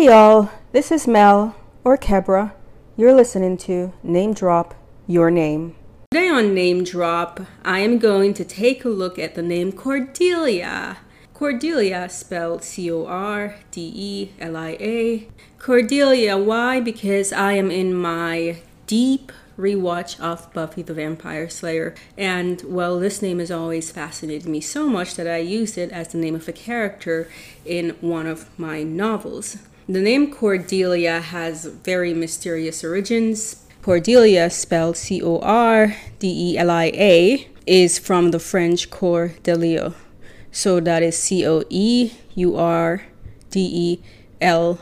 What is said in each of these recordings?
Hey y'all, this is Mel, or Kebra. You're listening to Name Drop Your Name. Today on Name Drop, I am going to take a look at the name Cordelia. Cordelia, spelled C O R D E L I A. Cordelia, why? Because I am in my deep rewatch of Buffy the Vampire Slayer. And well, this name has always fascinated me so much that I used it as the name of a character in one of my novels. The name Cordelia has very mysterious origins. Cordelia, spelled C O R D E L I A, is from the French Coeur Delia. So that is C O E U R D E L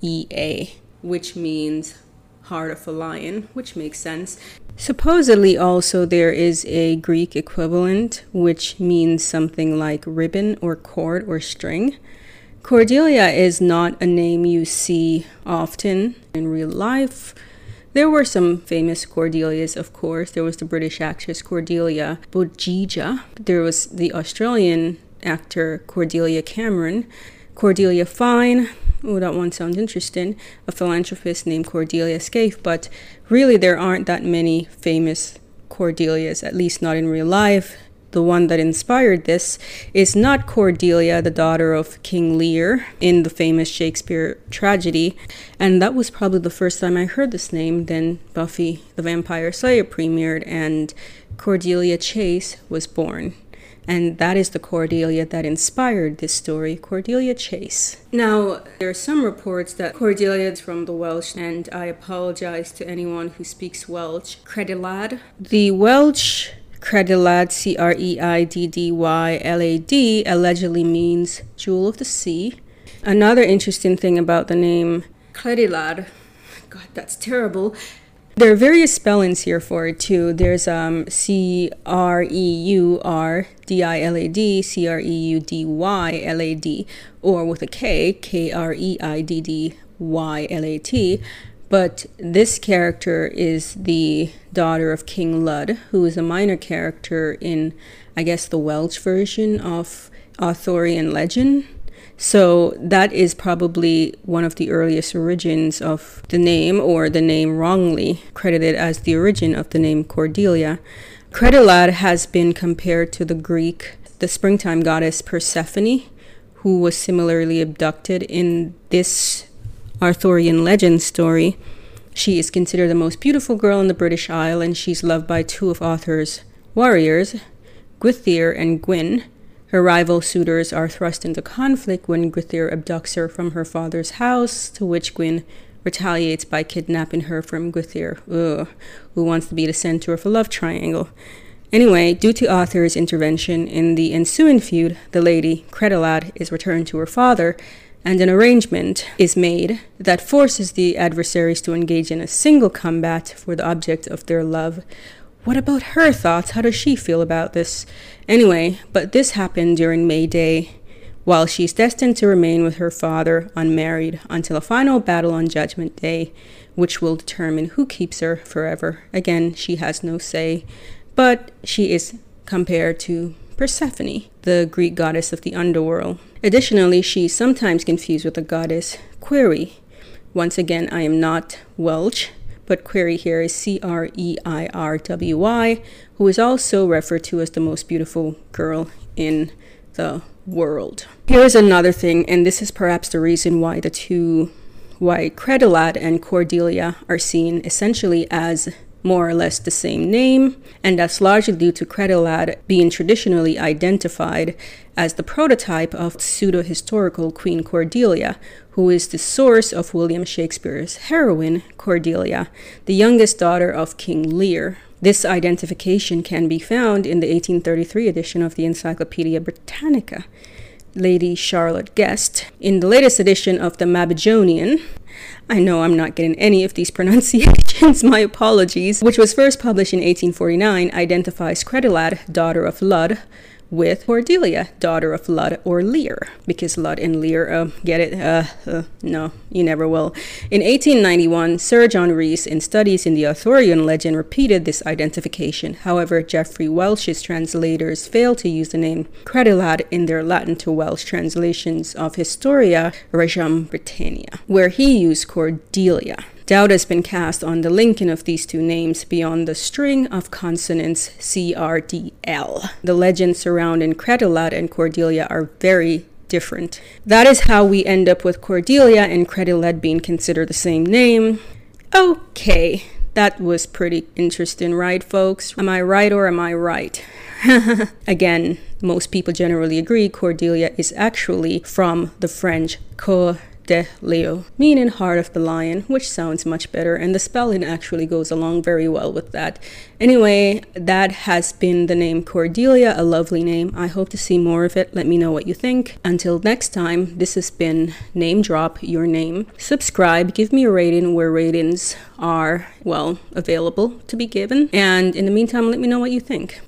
E A, which means heart of a lion, which makes sense. Supposedly, also, there is a Greek equivalent which means something like ribbon or cord or string. Cordelia is not a name you see often in real life. There were some famous Cordelias, of course. There was the British actress Cordelia Bugeja. There was the Australian actor Cordelia Cameron. Cordelia Fine, oh, that one sounds interesting, a philanthropist named Cordelia Scaife, but really there aren't that many famous Cordelias, at least not in real life. The one that inspired this is not Cordelia, the daughter of King Lear in the famous Shakespeare tragedy, and that was probably the first time I heard this name. Then Buffy the Vampire Slayer premiered, and Cordelia Chase was born. And that is the Cordelia that inspired this story, Cordelia Chase. Now, there are some reports that Cordelia is from the Welsh, and I apologize to anyone who speaks Welsh. Creiddylad. The Welsh Creiddylad, C R E I D D Y L A D, allegedly means jewel of the sea. Another interesting thing about the name Credilad, God, that's terrible, there are various spellings here for it too. There's um, C R E U R D I L A D, C R E U D Y L A D, or with a K, K R E I D D Y L A T. But this character is the daughter of King Lud, who is a minor character in, I guess, the Welsh version of Arthurian legend. So that is probably one of the earliest origins of the name, or the name wrongly credited as the origin of the name Cordelia. Creiddylad has been compared to the Greek, the springtime goddess Persephone, who was similarly abducted in this Arthurian legend story. She is considered the most beautiful girl in the British Isle, and she's loved by two of Arthur's warriors, Gwythyr and Gwyn. Her rival suitors are thrust into conflict when Gwythyr abducts her from her father's house, to which Gwyn retaliates by kidnapping her from Gwythyr, ugh, who wants to be the center of a love triangle. Anyway, due to Arthur's intervention in the ensuing feud, the lady, Creiddylad, is returned to her father, and an arrangement is made that forces the adversaries to engage in a single combat for the object of their love, what about her thoughts? How does she feel about this? Anyway, but this happened during May Day, while she's destined to remain with her father unmarried until a final battle on Judgment Day, which will determine who keeps her forever. Again, she has no say, but she is compared to Persephone, the Greek goddess of the underworld. Additionally, she is sometimes confused with the goddess Creirwy. Once again, I am not Welsh, but Creirwy here is C R E I R W Y, who is also referred to as the most beautiful girl in the world. Here is another thing, and this is perhaps the reason why the two, why Creiddylad and Cordelia are seen essentially as more or less the same name, and that's largely due to Creiddylad being traditionally identified as the prototype of pseudo historical Queen Cordelia, who is the source of William Shakespeare's heroine, Cordelia, the youngest daughter of King Lear. This identification can be found in the 1833 edition of the Encyclopedia Britannica. Lady Charlotte Guest. In the latest edition of the Mabinogion, I know I'm not getting any of these pronunciations, my apologies, which was first published in 1849, identifies Creiddylad, daughter of Lud, with Cordelia, daughter of Lud or Lear, because Lud and Lear, uh, get it? Uh, uh, no, you never will. In 1891, Sir John Rhys, in studies in the Arthurian legend, repeated this identification. However, Geoffrey Welsh's translators failed to use the name Credilad in their Latin to Welsh translations of Historia Regum Britannia, where he used Cordelia. Doubt has been cast on the linking of these two names beyond the string of consonants CRDL. The legends surrounding Credilad and Cordelia are very different. That is how we end up with Cordelia and Credilad being considered the same name. Okay, that was pretty interesting, right, folks? Am I right or am I right? Again, most people generally agree Cordelia is actually from the French Cor de Leo, meaning heart of the lion, which sounds much better, and the spelling actually goes along very well with that. Anyway, that has been the name Cordelia, a lovely name. I hope to see more of it. Let me know what you think. Until next time, this has been Name Drop Your Name. Subscribe, give me a rating where ratings are, well, available to be given. And in the meantime, let me know what you think.